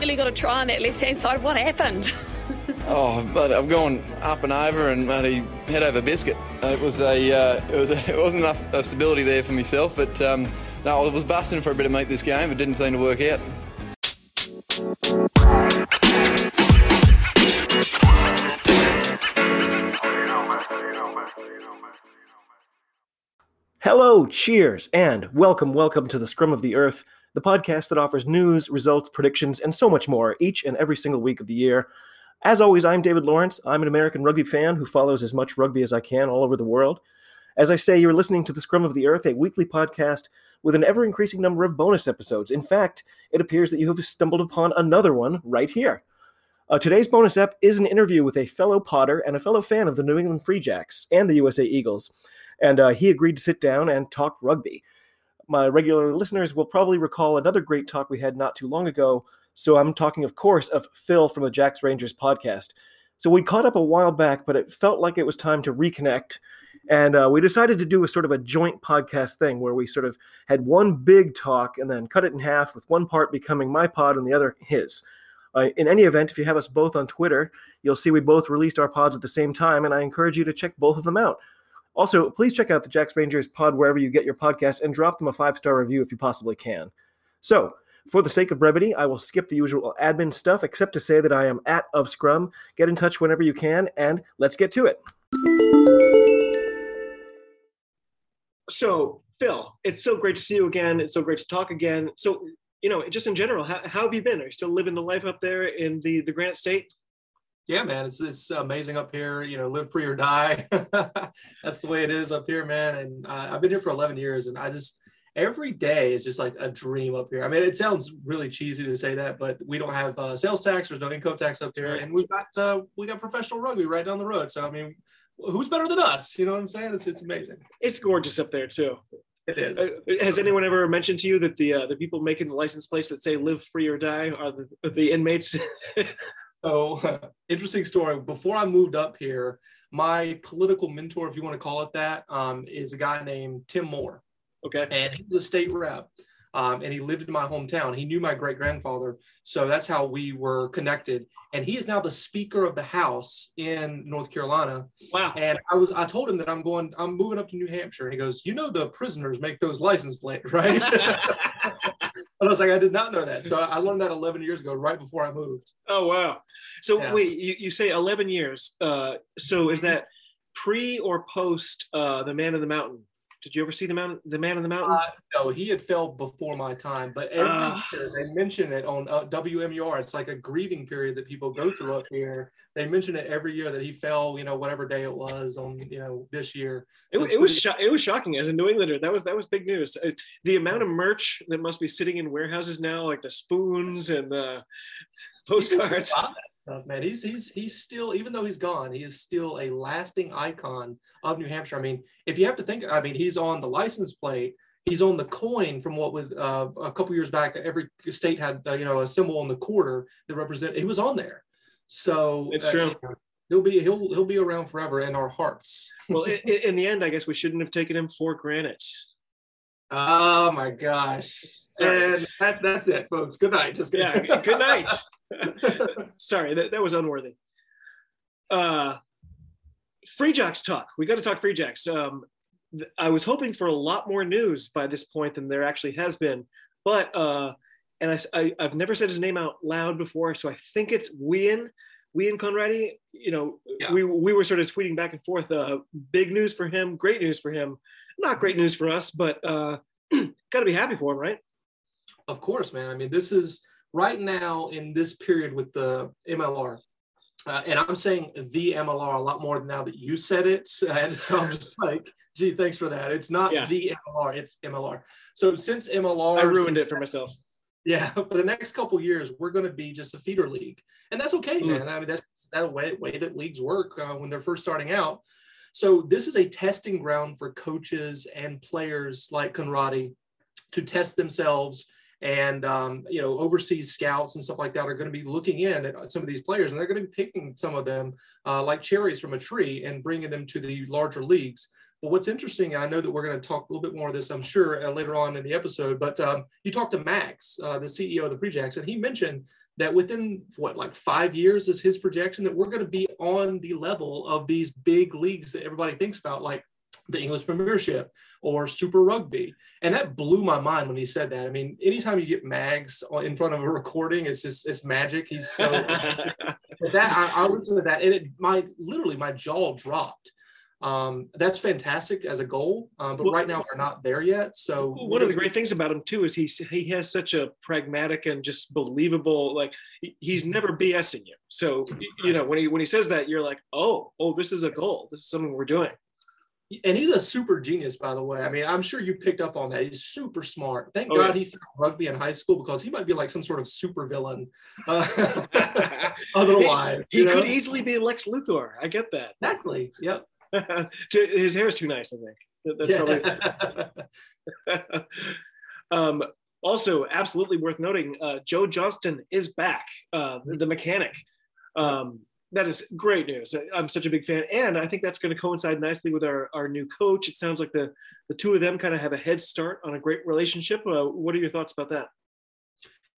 Really got to try on that left hand side. What happened? oh, but I've gone up and over and bloody head over biscuit. It was a, uh, it was, a, it wasn't enough uh, stability there for myself, but um, no, I was busting for a bit of meat this game. It didn't seem to work out. Hello, cheers, and welcome, welcome to the Scrum of the Earth, the podcast that offers news, results, predictions, and so much more each and every single week of the year. As always, I'm David Lawrence. I'm an American rugby fan who follows as much rugby as I can all over the world. As I say, you're listening to the Scrum of the Earth, a weekly podcast with an ever increasing number of bonus episodes. In fact, it appears that you have stumbled upon another one right here. Uh, today's bonus ep is an interview with a fellow Potter and a fellow fan of the New England Free Jacks and the USA Eagles and uh, he agreed to sit down and talk rugby. My regular listeners will probably recall another great talk we had not too long ago. So I'm talking, of course, of Phil from the Jacks Rangers podcast. So we caught up a while back, but it felt like it was time to reconnect. And uh, we decided to do a sort of a joint podcast thing where we sort of had one big talk and then cut it in half, with one part becoming my pod and the other his. Uh, in any event, if you have us both on Twitter, you'll see we both released our pods at the same time, and I encourage you to check both of them out. Also, please check out the Jacks Rangers pod wherever you get your podcast and drop them a five star review if you possibly can. So, for the sake of brevity, I will skip the usual admin stuff except to say that I am at of Scrum. Get in touch whenever you can, and let's get to it. So, Phil, it's so great to see you again. It's so great to talk again. So, you know, just in general, how, how have you been? Are you still living the life up there in the, the Granite State? Yeah, man, it's it's amazing up here. You know, live free or die. That's the way it is up here, man. And uh, I've been here for 11 years, and I just every day is just like a dream up here. I mean, it sounds really cheesy to say that, but we don't have uh, sales tax. There's no income tax up here, and we've got uh, we got professional rugby right down the road. So I mean, who's better than us? You know what I'm saying? It's it's amazing. It's gorgeous up there too. It is. Uh, has anyone ever mentioned to you that the uh, the people making the license plates that say "Live Free or Die" are the the inmates? So, interesting story. Before I moved up here, my political mentor, if you want to call it that, um, is a guy named Tim Moore. Okay. And he's a state rep. Um, and he lived in my hometown. He knew my great grandfather, so that's how we were connected. And he is now the Speaker of the House in North Carolina. Wow! And I was, I told him that I'm going, I'm moving up to New Hampshire, and he goes, "You know, the prisoners make those license plates, right?" I was like, I did not know that. So I learned that 11 years ago, right before I moved. Oh, wow. So yeah. wait, you, you say 11 years. Uh, so is that pre or post uh, The Man in the Mountain? Did you ever see the man, the man in the mountain? Uh, no, he had fell before my time. But every uh, year they mention it on uh, WMUR. It's like a grieving period that people go through up here. They mention it every year that he fell. You know, whatever day it was on. You know, this year. It, it was sho- it was shocking as a New Englander. That was that was big news. Uh, the amount of merch that must be sitting in warehouses now, like the spoons and the postcards man. He's he's he's still, even though he's gone, he is still a lasting icon of New Hampshire. I mean, if you have to think, I mean, he's on the license plate. He's on the coin from what was uh, a couple years back. Every state had uh, you know a symbol on the quarter that represent. He was on there, so it's true. Uh, he'll be he'll he'll be around forever in our hearts. well, in, in the end, I guess we shouldn't have taken him for granted. Oh my gosh. And that, that's it, folks. Good night. Just kidding. yeah. Good night. Sorry, that, that was unworthy. Uh, Free Jacks talk. We got to talk Free Jacks. Um, I was hoping for a lot more news by this point than there actually has been, but uh, and I, I have never said his name out loud before, so I think it's Wian. Wien Conradie. You know, yeah. we we were sort of tweeting back and forth. Uh, big news for him, great news for him. Not great news for us, but uh, got to be happy for him, right? Of course, man. I mean, this is right now in this period with the MLR, uh, and I'm saying the MLR a lot more now that you said it. And so I'm just like, gee, thanks for that. It's not yeah. the MLR, it's MLR. So since MLR, I ruined it for myself. Yeah, for the next couple years, we're going to be just a feeder league, and that's okay, mm. man. I mean, that's that way way that leagues work uh, when they're first starting out. So this is a testing ground for coaches and players like Conradie to test themselves and um, you know overseas scouts and stuff like that are going to be looking in at some of these players and they're going to be picking some of them uh, like cherries from a tree and bringing them to the larger leagues But what's interesting, and I know that we're going to talk a little bit more of this, I'm sure, uh, later on in the episode. But um, you talked to Max, uh, the CEO of the Free Jacks, and he mentioned that within what like five years is his projection that we're going to be on the level of these big leagues that everybody thinks about, like the English Premiership or Super Rugby. And that blew my mind when he said that. I mean, anytime you get Mags in front of a recording, it's just it's magic. He's so that I, I listened to that and it my literally my jaw dropped. Um, that's fantastic as a goal, um, but well, right now we're not there yet. So one of the great things about him too is he's he has such a pragmatic and just believable like he's never BSing you. So you know when he when he says that you're like oh oh this is a goal this is something we're doing and he's a super genius, by the way. I mean, I'm sure you picked up on that. He's super smart. Thank oh, God yeah. he threw rugby in high school because he might be like some sort of super villain uh, otherwise. He, he could easily be Lex Luthor. I get that. Exactly. Yep. His hair is too nice, I think. That's probably. um, also, absolutely worth noting, uh, Joe Johnston is back, uh, the mechanic. Um, that is great news. I'm such a big fan, and I think that's going to coincide nicely with our, our new coach. It sounds like the the two of them kind of have a head start on a great relationship. Uh, what are your thoughts about that?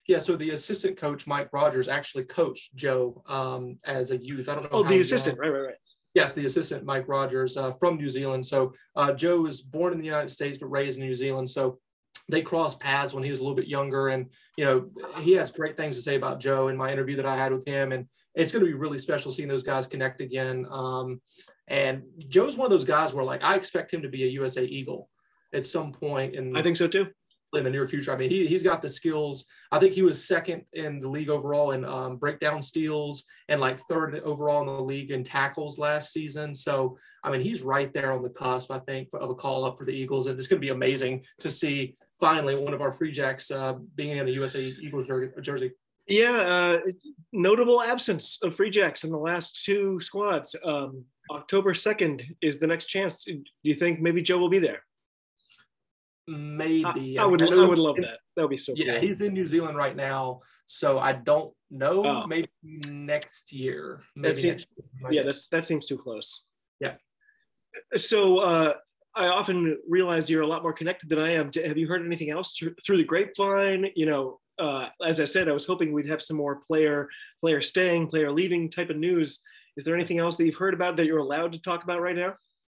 Yeah, so the assistant coach Mike Rogers actually coached Joe um, as a youth. I don't know. Oh, the assistant, right, right, right. Yes, the assistant Mike Rogers uh, from New Zealand. So uh, Joe was born in the United States but raised in New Zealand. So they crossed paths when he was a little bit younger and you know he has great things to say about joe in my interview that i had with him and it's going to be really special seeing those guys connect again um, and joe's one of those guys where like i expect him to be a usa eagle at some point in i think so too in the near future. I mean, he, he's got the skills. I think he was second in the league overall in um, breakdown steals and like third overall in the league in tackles last season. So, I mean, he's right there on the cusp, I think, of a call up for the Eagles. And it's going to be amazing to see finally one of our free jacks uh, being in the USA Eagles jersey. Yeah, uh, notable absence of free jacks in the last two squads. Um, October 2nd is the next chance. Do you think maybe Joe will be there? maybe. I, I would. I, I, would love that. That would be so. Yeah, cool. he's in New Zealand right now, so I don't know. Oh. Maybe next year. Maybe that seems, year, yeah, that's that seems too close. Yeah. So uh, I often realize you're a lot more connected than I am. Have you heard anything else through the grapevine? You know, uh, as I said, I was hoping we'd have some more player player staying, player leaving type of news. Is there anything else that you've heard about that you're allowed to talk about right now?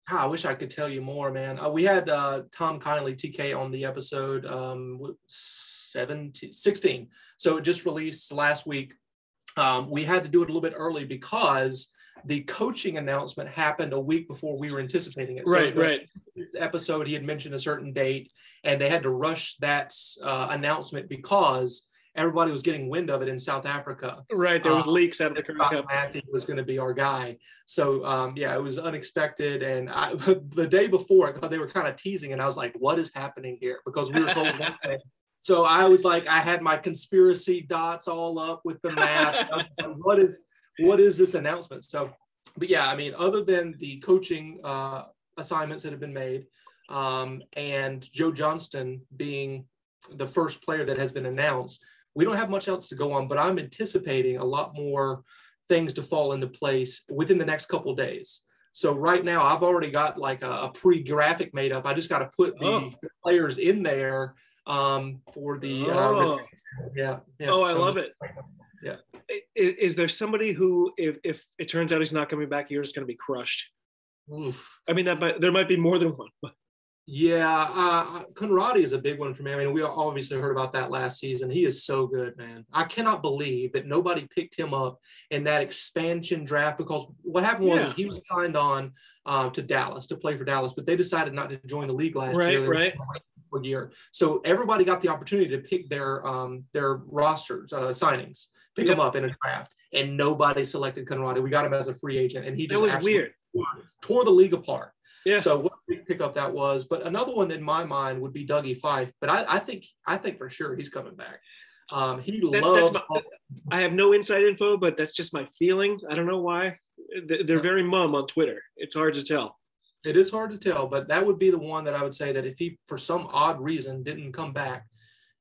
I wish I could tell you more, man. Uh, we had uh, Tom Kindly, TK, on the episode um, 17, 16. So it just released last week. Um, we had to do it a little bit early because the coaching announcement happened a week before we were anticipating it. Right, so right. Episode, he had mentioned a certain date, and they had to rush that uh, announcement because everybody was getting wind of it in South Africa. Right, there was um, leaks out of the Currie Cup. Mathie was going to be our guy. So um, yeah, it was unexpected. And I, the day before, they were kind of teasing, and I was like, "What is happening here?" Because we were told one thing. So I was like, I had my conspiracy dots all up with the math. like, what is what is this announcement? So, but yeah, I mean, other than the coaching uh, assignments that have been made, um, and Joe Johnston being the first player that has been announced, we don't have much else to go on, but I'm anticipating a lot more things to fall into place within the next couple days. So right now, I've already got like a, a pre-graphic made up. I just got to put the, oh. players in there um, for the. Uh, oh. Uh, yeah, yeah, Oh, I love it. Yeah. Is, is, there somebody who, if if it turns out he's not coming back, you're just going to be crushed? Oof. I mean, that might, there might be more than one. Yeah, uh, Conradie is a big one for me. I mean, we obviously heard about that last season. He is so good, man. I cannot believe that nobody picked him up in that expansion draft because what happened was yeah. he was signed on uh, to Dallas to play for Dallas, but they decided not to join the league last right, year. Right, right. Year, so everybody got the opportunity to pick their um, their rosters uh, signings, pick yep. them up in a draft, and nobody selected Conradie. We got him as a free agent, and he just that was weird. Tore the league apart. Yeah. So what big pickup that was. But another one in my mind would be Dougie Fife. But I, I think I think for sure he's coming back. Um, he that, loved. My, I have no inside info, but that's just my feeling. I don't know why. They're very mum on Twitter. It's hard to tell. It is hard to tell, but that would be the one that I would say that if he, for some odd reason, didn't come back,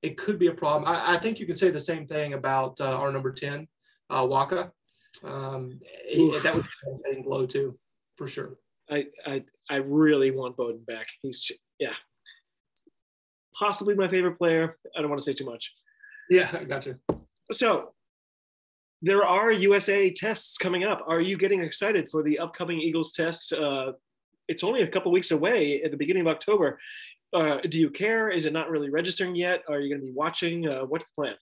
it could be a problem. I, I think you can say the same thing about uh, our number ten, uh, Waaka. Um, that would be a blow too, for sure. I I I really want Beaudein back. He's yeah, possibly my favorite player. I don't want to say too much. Yeah, I gotcha. So there are USA tests coming up. Are you getting excited for the upcoming Eagles test? Uh, it's only a couple weeks away at the beginning of October. Uh, do you care? Is it not really registering yet? Are you going to be watching? Uh, what's the plan?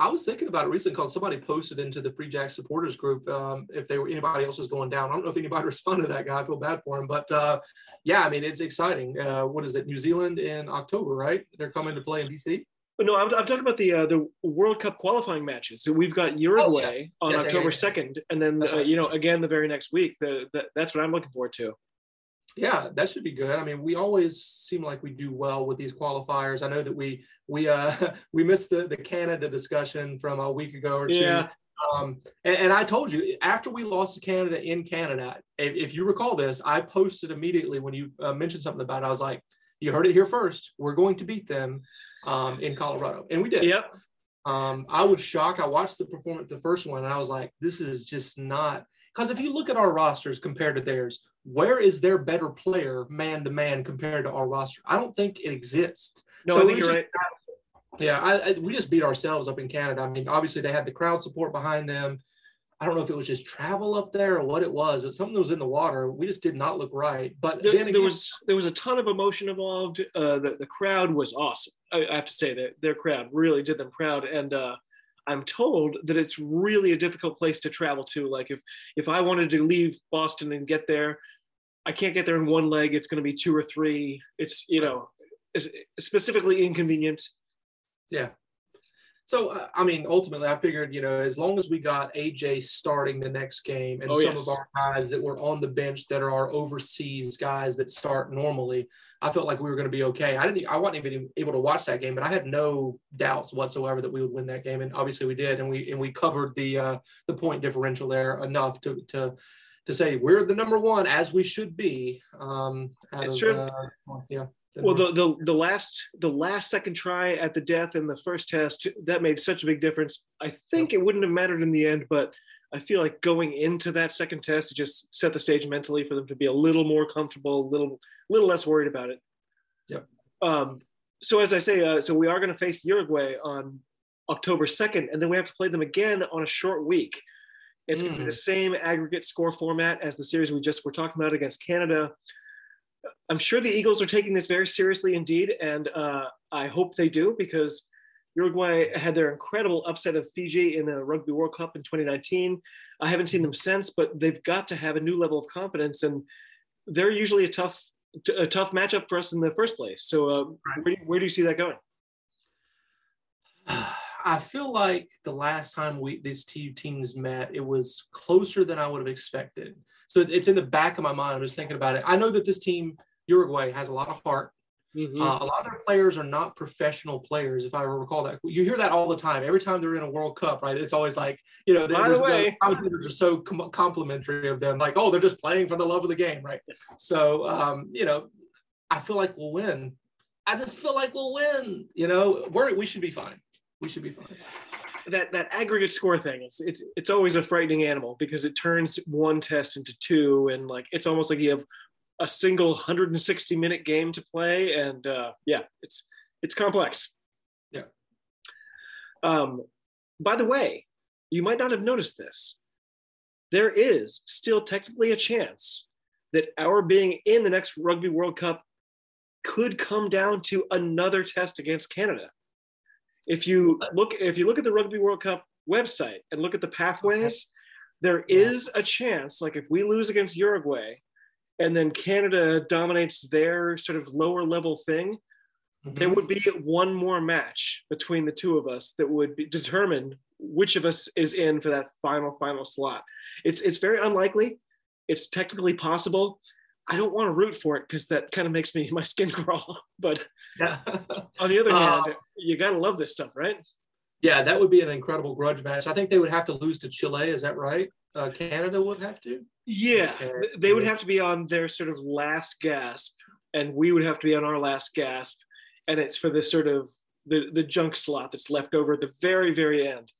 I was thinking about it recently because somebody posted into the Free Jack supporters group um, if they were anybody else was going down. I don't know if anybody responded to that guy. I feel bad for him, but uh, yeah, I mean it's exciting. Uh, what is it? New Zealand in October, right? They're coming to play in DC. No, I'm, I'm talking about the uh, the World Cup qualifying matches. So we've got Uruguay oh, yes. on yes, October second, and then uh, right. you know again the very next week. The, the that's what I'm looking forward to. Yeah, that should be good. I mean, we always seem like we do well with these qualifiers. I know that we we uh we missed the the Canada discussion from a week ago or two. Yeah. Um, and, and I told you after we lost to Canada in Canada, if, if you recall this, I posted immediately when you uh, mentioned something about it. I was like, "You heard it here first. We're going to beat them um, in Colorado," and we did. Yep. Um, I was shocked. I watched the performance, the first one, and I was like, "This is just not." Because if you look at our rosters compared to theirs, where is their better player man to man compared to our roster? I don't think it exists. No, So I think you're just- right. Yeah, I, I, we just beat ourselves up in Canada. I mean, obviously they had the crowd support behind them. I don't know if it was just travel up there or what it was. It was something that was in the water. We just did not look right. But There, then there was there was a ton of emotion involved. Uh, the the crowd was awesome. I, I have to say that their crowd really did them proud, and uh, I'm told that it's really a difficult place to travel to. Like if if I wanted to leave Boston and get there, I can't get there in one leg. It's going to be two or three. It's you know it's specifically inconvenient. Yeah. So uh, I mean, ultimately, I figured you know as long as we got AJ starting the next game and Oh, some yes. of our guys that were on the bench that are our overseas guys that start normally, I felt like we were going to be okay. I didn't, I wasn't even able to watch that game, but I had no doubts whatsoever that we would win that game, and obviously we did, and we and we covered the uh, the point differential there enough to to to say we're the number one as we should be. Um, It's of, true. Uh, yeah. Well, the, the the last the last second try at the death in the first test that made such a big difference. I think it wouldn't have mattered in the end, but I feel like going into that second test just set the stage mentally for them to be a little more comfortable, a little little less worried about it. Yep. Um, so as I say, uh, so we are going to face Uruguay on October second, and then we have to play them again on a short week. It's going to be Mm. the same aggregate score format as the series we just were talking about against Canada. I'm sure the Eagles are taking this very seriously indeed, and uh, I hope they do because Uruguay had their incredible upset of Fiji in the Rugby World Cup in 2019. I haven't seen them since, but they've got to have a new level of confidence, and they're usually a tough, a tough matchup for us in the first place. So, uh, where, do you, where do you see that going? I feel like the last time we these two teams met, it was closer than I would have expected. So it's, it's in the back of my mind. I'm just thinking about it. I know that this team, Uruguay, has a lot of heart. Mhm. Uh, a lot of their players are not professional players, if I recall that. You hear that all the time. Every time they're in a World Cup, right? It's always like, you know, By the way- commentators are so com- complimentary of them, like, oh, they're just playing for the love of the game, right? So, um, you know, I feel like we'll win. I just feel like we'll win. You know, we're we should be fine. We should be fine. that that aggregate score thing it's it's it's always a frightening animal because it turns one test into two and like it's almost like you have a single 160 minute game to play and uh yeah it's it's complex Yeah. um by the way you might not have noticed this there is still technically a chance that our being in the next rugby world cup could come down to another test against canada if you look if you look at the rugby world cup website and look at the pathways there is a chance like if we lose against uruguay and then canada dominates their sort of lower level thing mm-hmm. there would be one more match between the two of us that would be, determine which of us is in for that final final slot. It's it's very unlikely. It's technically possible i don't want to root for it because that kind of makes me my skin crawl but Yeah. on the other Uh, hand you gotta love this stuff right yeah, that would be an incredible grudge match. I think they would have to lose to Chile. Is that right? Uh, Canada would have to. Yeah, they would have to be on their sort of last gasp, and we would have to be on our last gasp, and it's for the sort of the the junk slot that's left over at the very very end.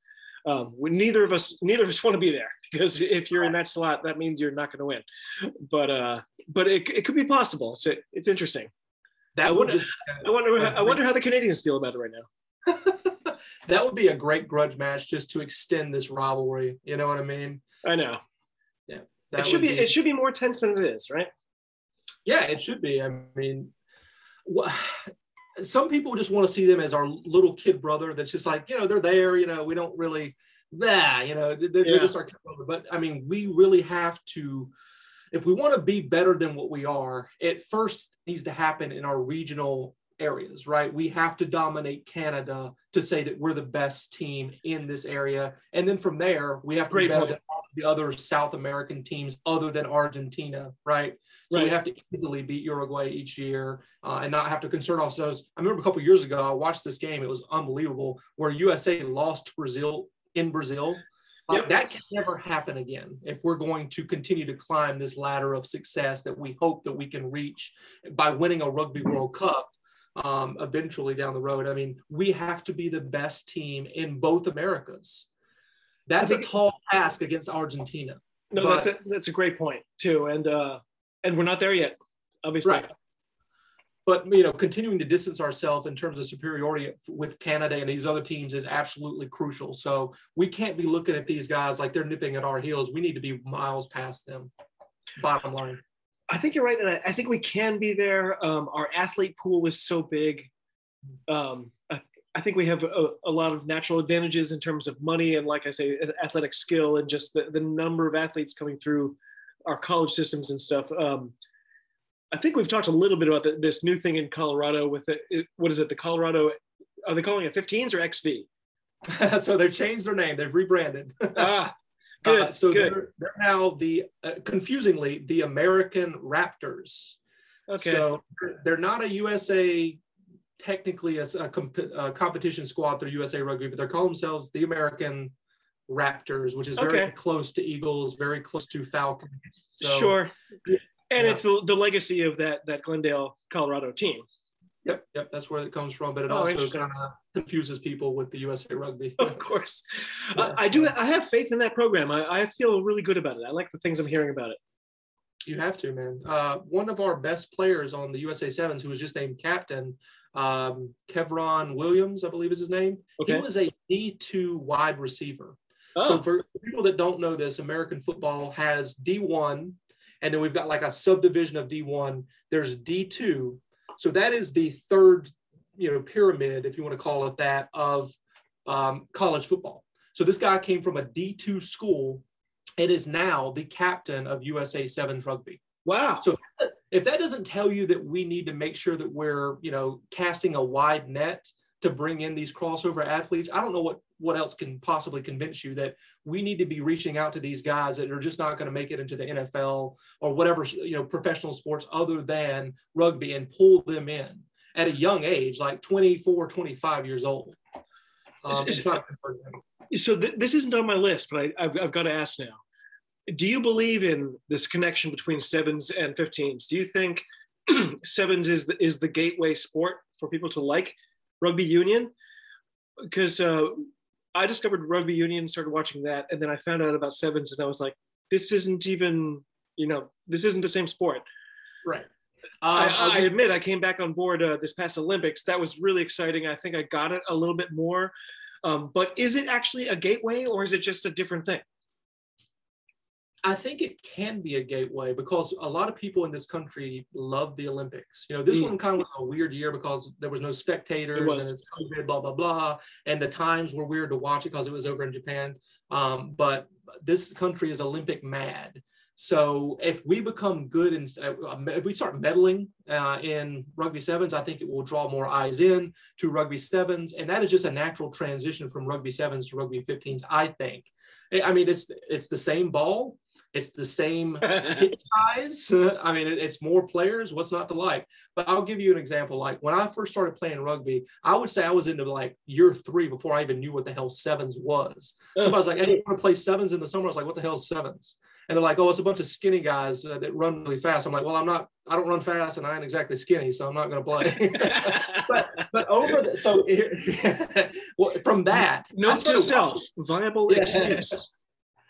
Um, we, neither of us, neither of us want to be there because if you're in that slot, that means you're not going to win. But uh, but it, it could be possible. It's it's interesting. That I wonder, just I wonder, I wonder how the Canadians feel about it right now. that would be a great grudge match just to extend this rivalry. You know what I mean? I know That it should would be, it should be more tense than it is, right? Yeah, it should be. I mean, some people just want to see them as our little kid brother. That's just like you know they're there. You know, we don't really, nah, you know, they're, they're just our kid brother. But I mean, we really have to, if we want to be better than what we are, it first needs to happen in our regional areas, right? We have to dominate Canada to say that we're the best team in this area, and then from there we have to Great be better point. than the other South American teams other than Argentina, right? So we have to easily beat Uruguay each year uh, and not have to concern ourselves. I remember a couple years ago, I watched this game. It was unbelievable where USA lost to Brazil in Brazil. Uh, Yep. That can never happen again if we're going to continue to climb this ladder of success that we hope that we can reach by winning a Rugby World Cup um, eventually down the road. I mean, we have to be the best team in both Americas. That's a tall task against Argentina. No, But- that's a, that's a great point too, and uh, and we're not there yet, obviously. Right. But you know, continuing to distance ourselves in terms of superiority with Canada and these other teams is absolutely crucial. So we can't be looking at these guys like they're nipping at our heels. We need to be miles past them. Bottom line. I think you're right, and I, I think we can be there. Um, our athlete pool is so big. Um, I, I think we have a, a lot of natural advantages in terms of money and, like I say, athletic skill and just the, the number of athletes coming through our college systems and stuff. Um, I think we've talked a little bit about the, this new thing in Colorado with the, it, what is it? The Colorado, are they calling it 15s or XV? so they've changed their name. They've rebranded. Ah, good. Uh, so good. They're, they're now the uh, confusingly the American Raptors. Okay. So they're- they're not a USA technically as a, comp- a competition squad through USA Rugby, but they call themselves the American Raptors, which is very Okay. close to Eagles, very close to Falcons. So, sure. And Yeah. it's the, the legacy of that that Glendale, Colorado team. Yep, yep, that's where it comes from. But it Oh, also kind of confuses people with the USA Rugby. Of course. Yeah. I, I do. I have faith in that program. I, I feel really good about it. I like the things I'm hearing about it. You have to, man. Uh, one of our best players on the USA Sevens, who was just named captain, um, Kevon Williams, I believe is his name. Okay. He was a D2 wide receiver. Oh, So for people that don't know this, American football has D1, and then we've got like a subdivision of D1. There's D2. So that is the third, you know, pyramid, if you want to call it that, of um, college football. So this guy came from a D2 school and is now the captain of USA Sevens rugby. wow. So if that doesn't tell you that we need to make sure that we're, you know, casting a wide net to bring in these crossover athletes, I don't know what what else can possibly convince you that we need to be reaching out to these guys that are just not going to make it into the NFL or whatever, you know, professional sports other than rugby and pull them in at a young age, like 24, 25 years old. Um, it's not them. So th- this isn't on my list, but I, I've, I've got to ask now. Do you believe in this connection between sevens and 15s? Do you think sevens is the, is the gateway sport for people to like rugby union? Because uh, I discovered rugby union, started watching that, and then I found out about sevens, and I was like, this isn't even, you know, this isn't the same sport. Right. I, Um, I admit I came back on board uh, this past Olympics. That was really exciting. I think I got it a little bit more. Um, but is it actually a gateway or is it just a different thing? I think it can be a gateway because a lot of people in this country love the Olympics. You know, this Mm. one kind of was a weird year because there was no spectators it was. and it's COVID, blah, blah, blah. And the times were weird to watch it because it was over in Japan. Um, but this country is Olympic mad. So if we become good and uh, if we start medaling uh, in rugby sevens, I think it will draw more eyes in to rugby sevens, and that is just a natural transition from rugby sevens to rugby 15s. I think. I I mean, it's it's the same ball, it's the same hit size. I mean, it's more players. What's not to like? But I'll give you an example. Like when I first started playing rugby, I would say I was into like year three before I even knew what the hell sevens was. Somebody was like, "Hey, you want to play sevens in the summer?" I was like, "What the hell is sevens?" And they're like, "Oh, it's a bunch of skinny guys uh, that run really fast." I'm like, "Well, I'm not. I don't run fast and I ain't exactly skinny, so I'm not going to play. but but over the so well, from that, note to self, viable excuse.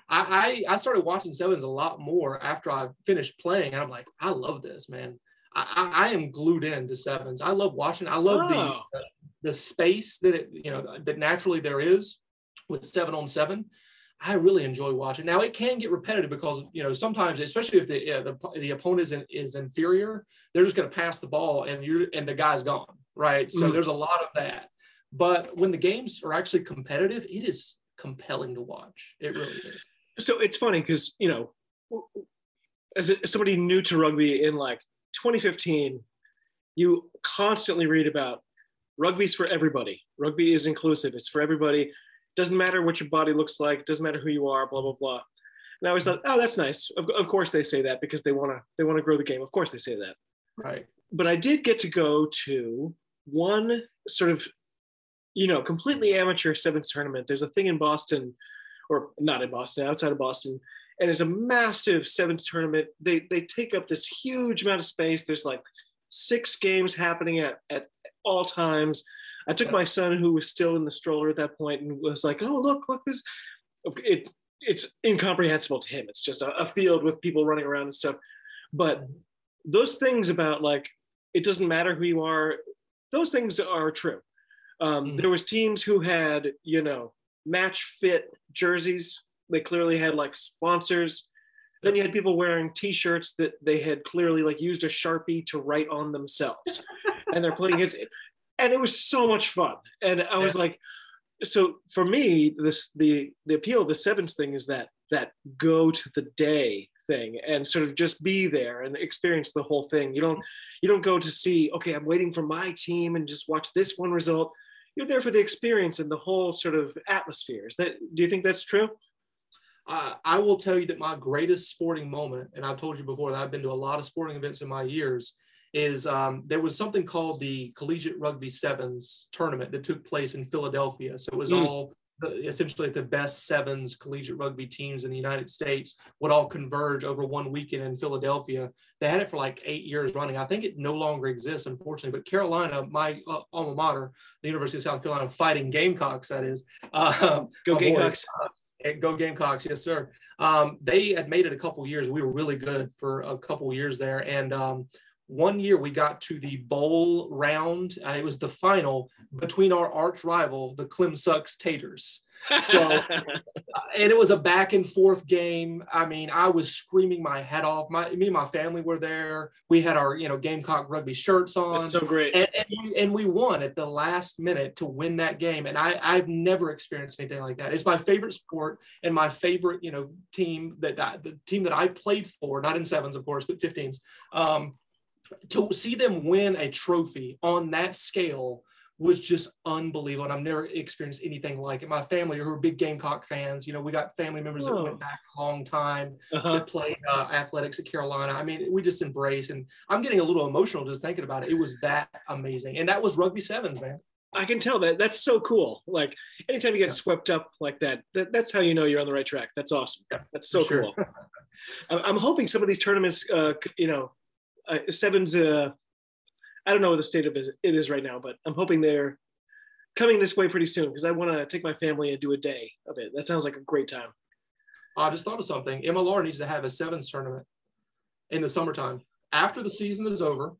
I, I, I started watching sevens a lot more after I finished playing, and I'm like, I love this, man. I, I, I am glued in to sevens. I love watching. I love oh. the the space that it you know that naturally there is with seven on seven. I really enjoy watching. Now it can get repetitive because you know sometimes, especially if the yeah, the, the opponent is, in, is inferior, they're just going to pass the ball and you're and the guy's gone, right? So mm. there's a lot of that. But when the games are actually competitive, it is compelling to watch. It really is. So it's funny because you know, as, a, as somebody new to rugby in like 2015, you constantly read about rugby's for everybody. Rugby is inclusive. It's for everybody doesn't matter what your body looks like, doesn't matter who you are, blah blah blah. And I always thought, oh, that's nice. Of, of course they say that because they want to they want to grow the game. Of course they say that. Right. But I did get to go to one sort of, you know, completely amateur sevens tournament. There's a thing in Boston, or not in Boston, outside of Boston, and it's a massive sevens tournament. They they take up this huge amount of space. There's like six games happening at, at all times. I took my son, who was still in the stroller at that point, and was like, "Oh, look, look this." It it's incomprehensible to him. It's just a, a field with people running around and stuff. But those things about like it doesn't matter who you are, those things are true. Um, mm-hmm. There was teams who had you know match fit jerseys. They clearly had like sponsors. Then you had people wearing T-shirts that they had clearly like used a sharpie to write on themselves, and they're putting his and it was so much fun. And I was yeah. like, so for me, this the the appeal of the sevens thing is that that go to the day thing and sort of just be there and experience the whole thing. You don't you don't go to see, okay, I'm waiting for my team and just watch this one result. You're there for the experience and the whole sort of atmosphere. Is that do you think that's true? Uh, I will tell you that my greatest sporting moment, and I've told you before that I've been to a lot of sporting events in my years, is um, there was something called the Collegiate Rugby Sevens tournament that took place in Philadelphia. So it was mm. all the, essentially the best sevens collegiate rugby teams in the United States would all converge over one weekend in Philadelphia. They had it for like eight years running. I think it no longer exists, unfortunately. But Carolina, my uh, alma mater, the University of South Carolina Fighting Gamecocks, that is. Uh, Go Gamecocks. Boys, Go Gamecocks, yes, sir. Um, they had made it a couple years. We were really good for a couple years there, and um, one year we got to the bowl round. Uh, it was the final between our arch rival, the Clem Sucks Taters. So, uh, and it was a back and forth game. I mean, I was screaming my head off. My me and my family were there. We had our you know Gamecock rugby shirts on. That's so great. And, and, we, and, we won at the last minute to win that game. And I I've never experienced anything like that. It's my favorite sport and my favorite you know team that, that the team that I played for, not in sevens of course, but 15s. Um, to see them win a trophy on that scale was just unbelievable. And I've never experienced anything like it. My family who are big Gamecock fans, you know, we got family members that went back a long time uh-huh. that played uh, athletics at Carolina. I mean, we just embrace and I'm getting a little emotional just thinking about it. It was that amazing. And that was rugby sevens, man. I can tell that that's so cool. Like anytime you get yeah. swept up like that, that, that's how you know you're on the right track. That's awesome. Yeah, that's so sure. cool. I'm hoping some of these tournaments, uh, you know, uh, Seven's. Uh, I don't know what the state of it is right now, but I'm hoping they're coming this way pretty soon because I want to take my family and do a day of it. That sounds like a great time. I just thought of something. MLR needs to have a sevens tournament in the summertime after the season is over.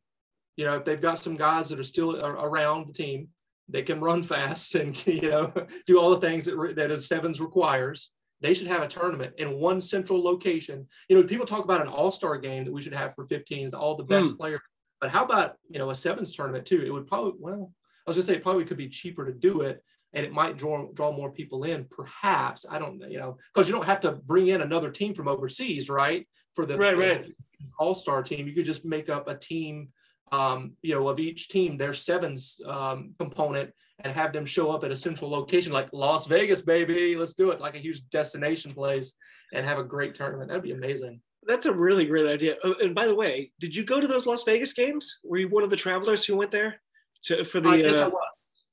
You know, if they've got some guys that are still around the team, they can run fast and you know do all the things that that a sevens requires. They should have a tournament in one central location. You know, people talk about an all-star game that we should have for 15s, all the best mm. players. But how about, you know, a sevens tournament too? It would probably, well, I was gonna say it probably could be cheaper to do it and it might draw draw more people in, perhaps. I don't you know, because you don't have to bring in another team from overseas, right? For the, right, right. all-star team. You could just make up a team um, you know, of each team, their sevens um, component, and have them show up at a central location like Las Vegas, baby. Let's do it, like a huge destination place, and have a great tournament. That'd be amazing. That's a really great idea. Oh, and by the way, did you go to those Las Vegas games? Were you one of the travelers who went there to for the? I uh,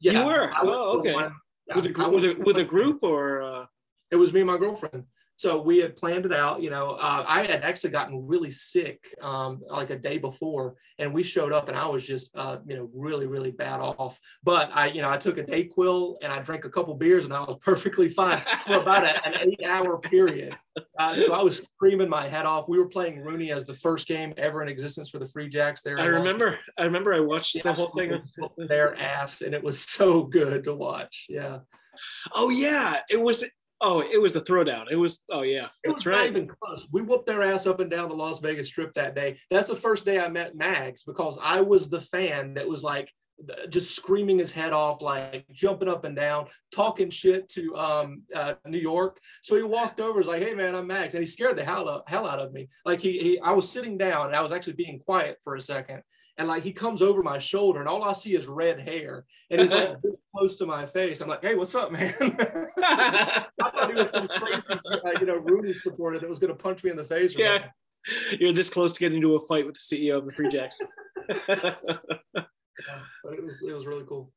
yeah, you were. Oh, okay. Yeah, with, a, with, a, with a group or? Uh... It was me and my girlfriend. So we had planned it out. You know, uh, I had actually gotten really sick um, like a day before, and we showed up, and I was just, uh, you know, really, really bad off. But I, you know, I took a Dayquil and I drank a couple beers, and I was perfectly fine for about a, an eight-hour period. Uh, so I was screaming my head off. We were playing RUNY as the first game ever in existence for the Free Jacks. There, I remember. I remember. I watched the whole thing. Their ass, and it was so good to watch. Yeah. Oh yeah, it was Oh, it was a throwdown. It was. Oh yeah, it was right. not even close. We whooped their ass up and down the Las Vegas Strip that day. That's the first day I met Mags because I was the fan that was like just screaming his head off, like jumping up and down, talking shit to um, uh, New York. So he walked over, was like, "Hey man, I'm Max," and he scared the hell out, hell out of me. Like he, he, I was sitting down and I was actually being quiet for a second, and like he comes over my shoulder and all I see is red hair and he's like this close to my face. I'm like, hey, what's up, man? I thought he was some crazy, uh, you know, RUNY supporter that was going to punch me in the face. yeah, something. you're this close to getting into a fight with the CEO of the Free Jacks. yeah, but it was it was really cool.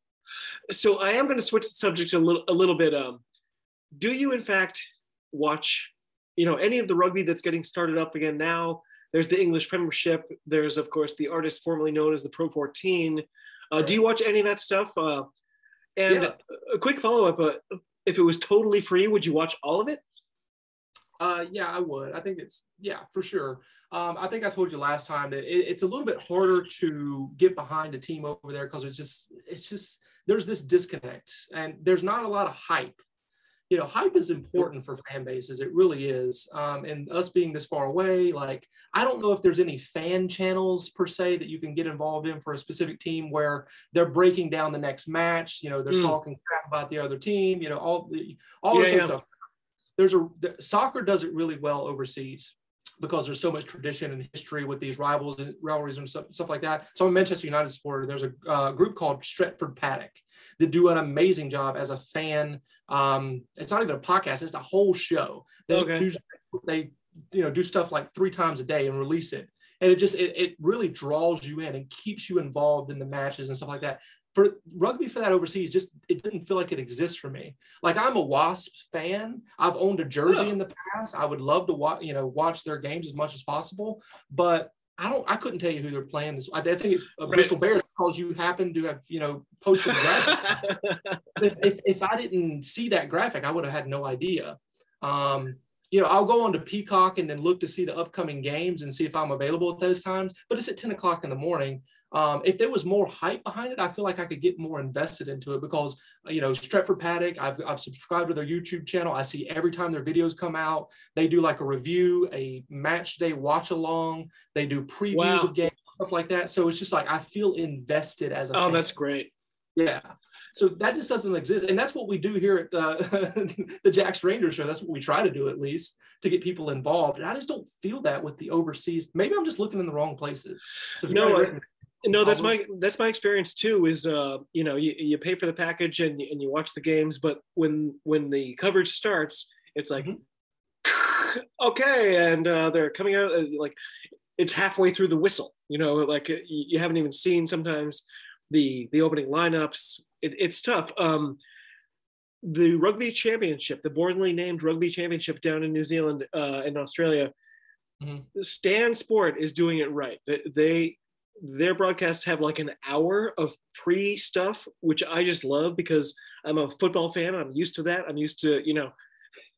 So I am going to switch the subject a little a little bit. Um, do you in fact watch, you know, any of the rugby that's getting started up again now? There's the English Premiership. There's of course the artist formerly known as the Pro 14. Uh, right. Do you watch any of that stuff? Uh, and yeah. a quick follow up: uh, if it was totally free, would you watch all of it? Uh, yeah, I would. I think it's yeah for sure. Um, I think I told you last time that it, it's a little bit harder to get behind a team over there because it's just it's just there's this disconnect and there's not a lot of hype you know, hype is important for fan bases. It really is. Um, and us being this far away, like, I don't know if there's any fan channels per se that you can get involved in for a specific team where they're breaking down the next match. You know, they're mm. talking crap about the other team. You know, all the all yeah, this yeah. stuff. There's a the, soccer does it really well overseas because there's so much tradition and history with these rivals and rivalries and stuff, stuff like that. So I'm a Manchester United supporter. There's a uh, group called Stretford Paddock that do an amazing job as a fan um, it's not even a podcast; it's a whole show. They okay. do, they you know do stuff like three times a day and release it, and it just it, it really draws you in and keeps you involved in the matches and stuff like that. For rugby for that overseas, just it didn't feel like it exists for me. Like I'm a Wasps fan. I've owned a jersey in the past. I would love to watch you know watch their games as much as possible, but I don't. I couldn't tell you who they're playing this. I, think it's uh, right. Bristol Bears because you happen to have you know posted the graphic. if, if, if I didn't see that graphic, I would have had no idea. Um, you know, I'll go on to Peacock and then look to see the upcoming games and see if I'm available at those times. But it's at 10 o'clock in the morning. Um, if there was more hype behind it, I feel like I could get more invested into it because, uh, you know, Stretford Paddock, I've, I've subscribed to their YouTube channel. I see every time their videos come out, they do like a review, a match day watch along, they do previews wow. of games, stuff like that. So it's just like I feel invested as a Oh, fan. that's great. Yeah. So that just doesn't exist. And that's what we do here at the, the Jacks Rangers show. That's what we try to do at least to get people involved. And I just don't feel that with the overseas. Maybe I'm just looking in the wrong places. So no, no that's my that's my experience too is uh you know you, you pay for the package and, and you watch the games but when when the coverage starts it's like mm-hmm. okay and uh, they're coming out uh, like it's halfway through the whistle you know like you, you haven't even seen sometimes the the opening lineups it, it's tough um the rugby championship the bornly named rugby championship down in new zealand uh in australia mm-hmm. stan sport is doing it right they, they their broadcasts have like an hour of pre stuff, which I just love because I'm a football fan. I'm used to that. I'm used to, you know,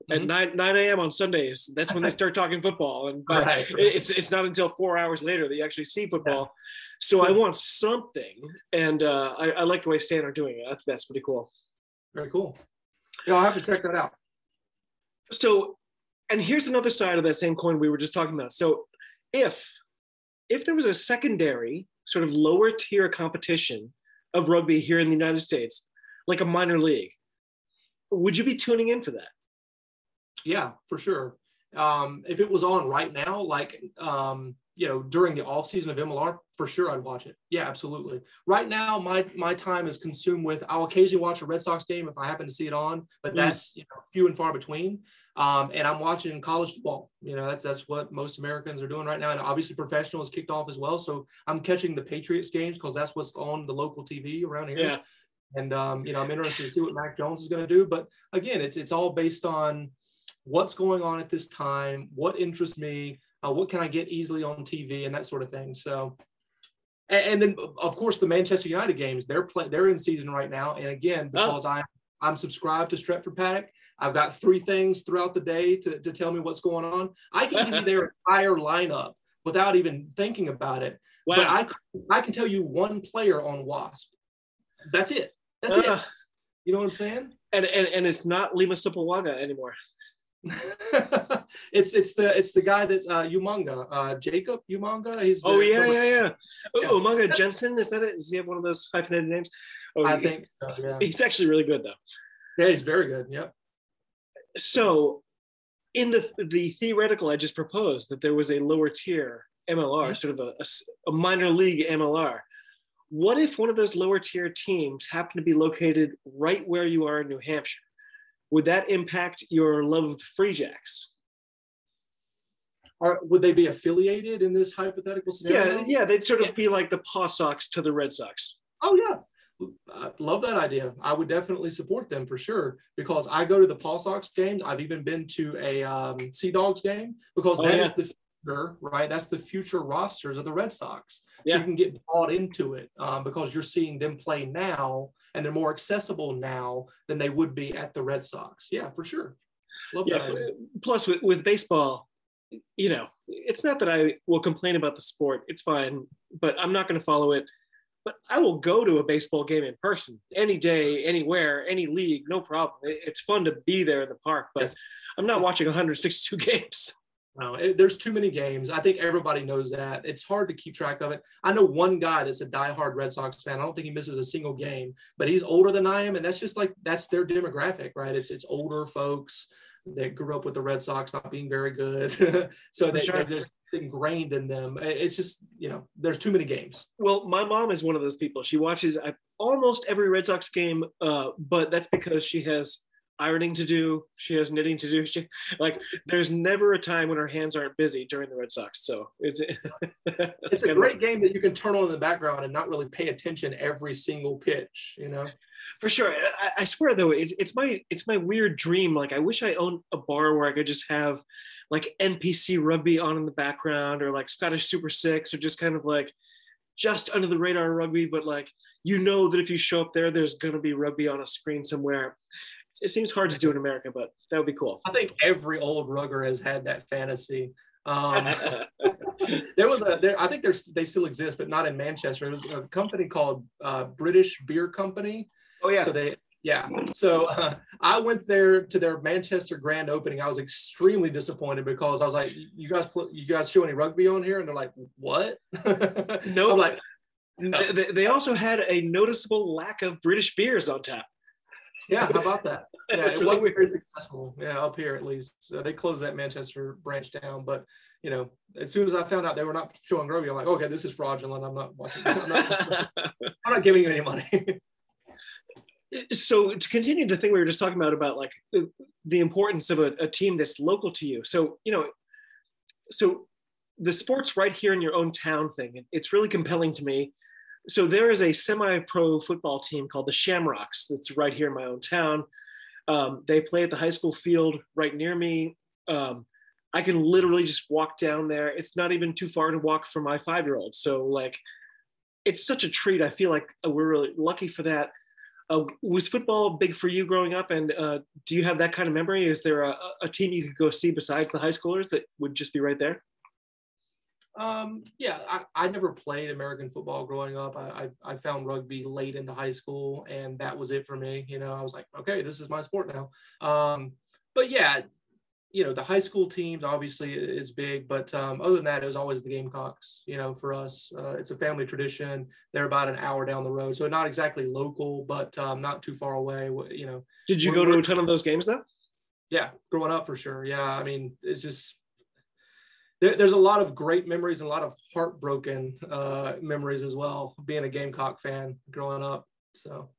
mm-hmm. at 9, 9 a.m. on Sundays, that's when they start talking football. And right, right. it's it's not until four hours later that you actually see football. Yeah. So I want something. And uh, I, I, like the way Stan are doing it. I think that's pretty cool. Very cool. Yeah, I'll have to check that out. So, and here's another side of that same coin we were just talking about. So if if there was a secondary sort of lower tier competition of rugby here in the United States, like a minor league, would you be tuning in for that? Yeah, for sure. Um, if it was on right now, like um, you know, during the off season of MLR, for sure I'd watch it. Yeah, absolutely. Right now, my my time is consumed with. I'll occasionally watch a Red Sox game if I happen to see it on, but mm. that's you know few and far between. Um, and I'm watching college football. You know, that's that's what most Americans are doing right now. And obviously, professional is kicked off as well. So I'm catching the Patriots games because that's what's on the local TV around here. Yeah. And um, you know, I'm interested to see what Mac Jones is going to do. But again, it's it's all based on what's going on at this time, what interests me, uh, what can I get easily on TV, and that sort of thing. So, and, and then of course the Manchester United games, they're play, they're in season right now, and again Oh. because I'm I'm subscribed to Stretford Paddock. I've got three things throughout the day to, to tell me what's going on. I can give you their entire lineup without even thinking about it. But I, I can tell you one player on Wasp. That's it. That's it. Ah, You know what I'm saying? and, and and it's not Lima Sopoaga anymore. it's it's the it's the guy that uh Umaga, uh Jacob Umaga. He's Oh yeah, yeah, yeah. Yeah. Oh, Umaga Jensen, is that it? Does he have one of those hyphenated names? Oh, I he- think so, yeah. he's actually really good though. Yeah, he's very good. Yep. So, in the the theoretical, I just proposed that there was a lower tier MLR, Mm-hmm. sort of a a minor league MLR. What if one of those lower tier teams happened to be located right where you are in New Hampshire? Would that impact your love of the Free Jacks? Are, would they be affiliated in this hypothetical scenario? Yeah, yeah, they'd sort of Yeah. be like the Paw Sox to the Red Sox. Oh yeah. I love that idea. I would definitely support them for sure because I go to the Paw Sox games. I've even been to a um, Sea Dogs game because Oh, that is yeah. the future, right? That's the future rosters of the Red Sox. So Yeah. you can get bought into it um, because you're seeing them play now and they're more accessible now than they would be at the Red Sox. Yeah, for sure. Love Yeah. that. Uh, plus, with, with baseball, you know, it's not that I will complain about the sport. It's fine, but I'm not going to follow it. But I will go to a baseball game in person any day, anywhere, any league, no problem. It's fun to be there in the park, but Yes. I'm not watching 162 games. No, it, there's too many games. I think everybody knows that. It's hard to keep track of it. I know one guy that's a diehard Red Sox fan. I don't think he misses a single game, but he's older than I am, and that's just like that's their demographic, right? It's it's older folks that grew up with the Red Sox not being very good, so they, sure. they're just ingrained in them. It's just you know, there's too many games. Well, my mom is one of those people. She watches uh, almost every Red Sox game, uh, but that's because she has ironing to do. She has knitting to do. She like there's never a time when her hands aren't busy during the Red Sox. So it's It's a great game that you can turn on in the background and not really pay attention every single pitch. You know. for sure. I, I swear though, it's it's my it's my weird dream. Like I wish I owned a bar where I could just have like NPC rugby on in the background, or like Scottish Super Six, or just kind of like just under the radar rugby. But like you know that if you show up there, there's gonna be rugby on a screen somewhere. It seems hard to do in America, but that would be cool. I think every old rugger has had that fantasy. Um, there was a there, I think there's they still exist, but not in Manchester. There was a company called uh, British Beer Company. oh yeah, So they yeah. So uh, I went there to their Manchester grand opening. I was extremely disappointed because I was like, "You guys, pl- you guys show any rugby on here?" And they're like, "What?" No. I'm like, no. They, they also had a noticeable lack of British beers on tap. Yeah, how about that? Yeah, it really weird. very successful. Yeah, up here at least. So they closed that Manchester branch down. But you know, as soon as I found out they were not showing rugby, I'm like, okay, this is fraudulent. I'm not watching. I'm not, I'm not giving you any money. so to continue the thing we were just talking about about like the, the importance of a, a team that's local to you so you know so the sports right here in your own town thing it's really compelling to me so there is a semi-pro football team called the shamrocks that's right here in my own town um, they play at the high school field right near me um, i can literally just walk down there it's not even too far to walk for my five-year-old so like it's such a treat i feel like uh, we're really lucky for that uh, was football big for you growing up? And uh, do you have that kind of memory? Is there a, a team you could go see besides the high schoolers that would just be right there? Um, yeah, I, I never played American football growing up. I, I, I found rugby late into high school, and that was it for me. You know, I was like, okay, this is my sport now. Um, but yeah, you know, the high school teams obviously is big, but um, other than that, it was always the Gamecocks. You know, for us, uh, it's a family tradition. They're about an hour down the road, so not exactly local, but um, not too far away. You know, Did you go to a ton of those games though? yeah, growing up for sure. Yeah, I mean, it's just there, there's a lot of great memories and a lot of heartbroken uh, memories as well. Being a Gamecock fan growing up, so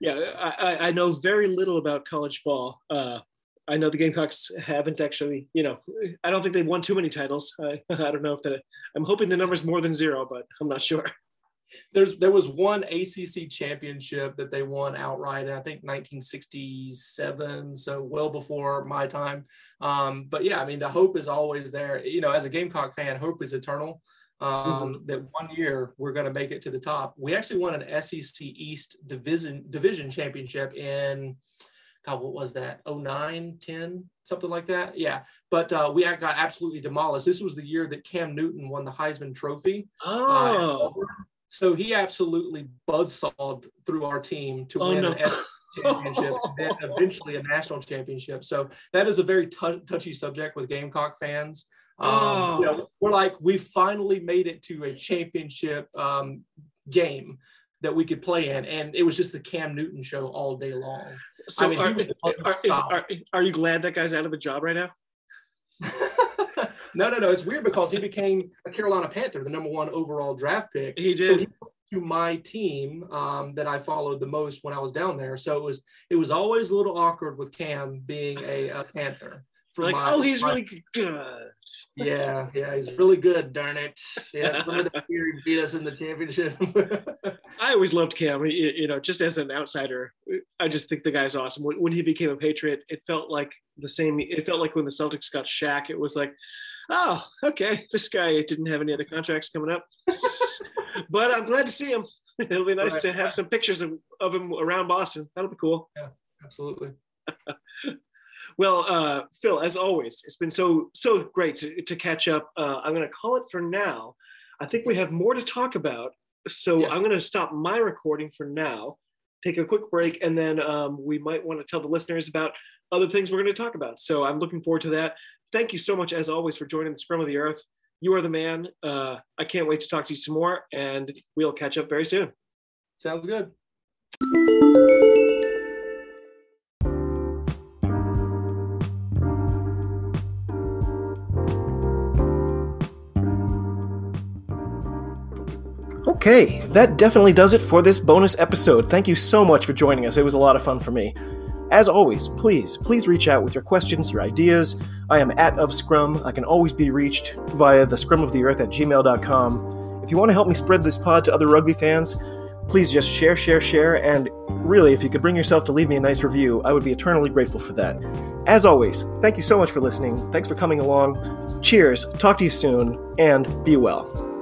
Yeah, I, I- I know very little about college ball. Uh, I know the Gamecocks haven't actually, you know, I don't think they've won too many titles. I, I don't know if that, I'm hoping the number's more than zero, but I'm not sure. There's there was one ACC championship that they won outright. And I think 1967, so well before my time. Um, but yeah, I mean the hope is always there. You know, as a Gamecock fan, hope is eternal. Um, mm-hmm. That one year we're going to make it to the top. We actually won an SEC East division division championship in God, what was that? 09, 10, something like that. Yeah. But uh, we got absolutely demolished. This was the year that Cam Newton won the Heisman Trophy. Oh. Uh, so he absolutely buzzsawed through our team to oh, win no. an SEC championship and then eventually a national championship. So that is a very t- touchy subject with Gamecock fans. Um, oh. you know, we're like, we finally made it to a championship um, game that we could play in, and it was just the Cam Newton show all day long. So, I mean, are, are, are, are, you glad that guy's out of a job right now? no, no, no. It's weird because he became a Carolina Panther, the number one overall draft pick. He did. So he to my team um, that I followed the most when I was down there. So it was it was always a little awkward with Cam being a, a Panther like, my, oh, he's my, really good. Yeah, yeah, he's really good. Darn it! Yeah, remember year he beat us in the championship. I always loved Cam. You, you, know, just as an outsider, I just think the guy's awesome. When, when, he became a Patriot, it felt like the same. It felt like when the Celtics got Shaq. It was like, oh, okay, this guy didn't have any other contracts coming up, but I'm glad to see him. It'll be nice right. to have some pictures of, of him around Boston. That'll be cool. Yeah, absolutely. Well, uh, Phil, as always, it's been so so great to, to catch up. Uh, I'm going to call it for now. I think we have more to talk about, so yeah. I'm going to stop my recording for now, take a quick break, and then um, we might want to tell the listeners about other things we're going to talk about. So I'm looking forward to that. Thank you so much, as always, for joining the Scrum of the Earth. You are the man. Uh, I can't wait to talk to you some more, and we'll catch up very soon. Sounds good. Okay, that definitely does it for this bonus episode. Thank you so much for joining us. It was a lot of fun for me. As always, please, please reach out with your questions, your ideas. I am at of Scrum. I can always be reached via the scrum of the earth at gmail.com. If you want to help me spread this pod to other rugby fans, please just share, share, share, and really, if you could bring yourself to leave me a nice review, I would be eternally grateful for that. As always, thank you so much for listening. Thanks for coming along. Cheers, talk to you soon, and be well.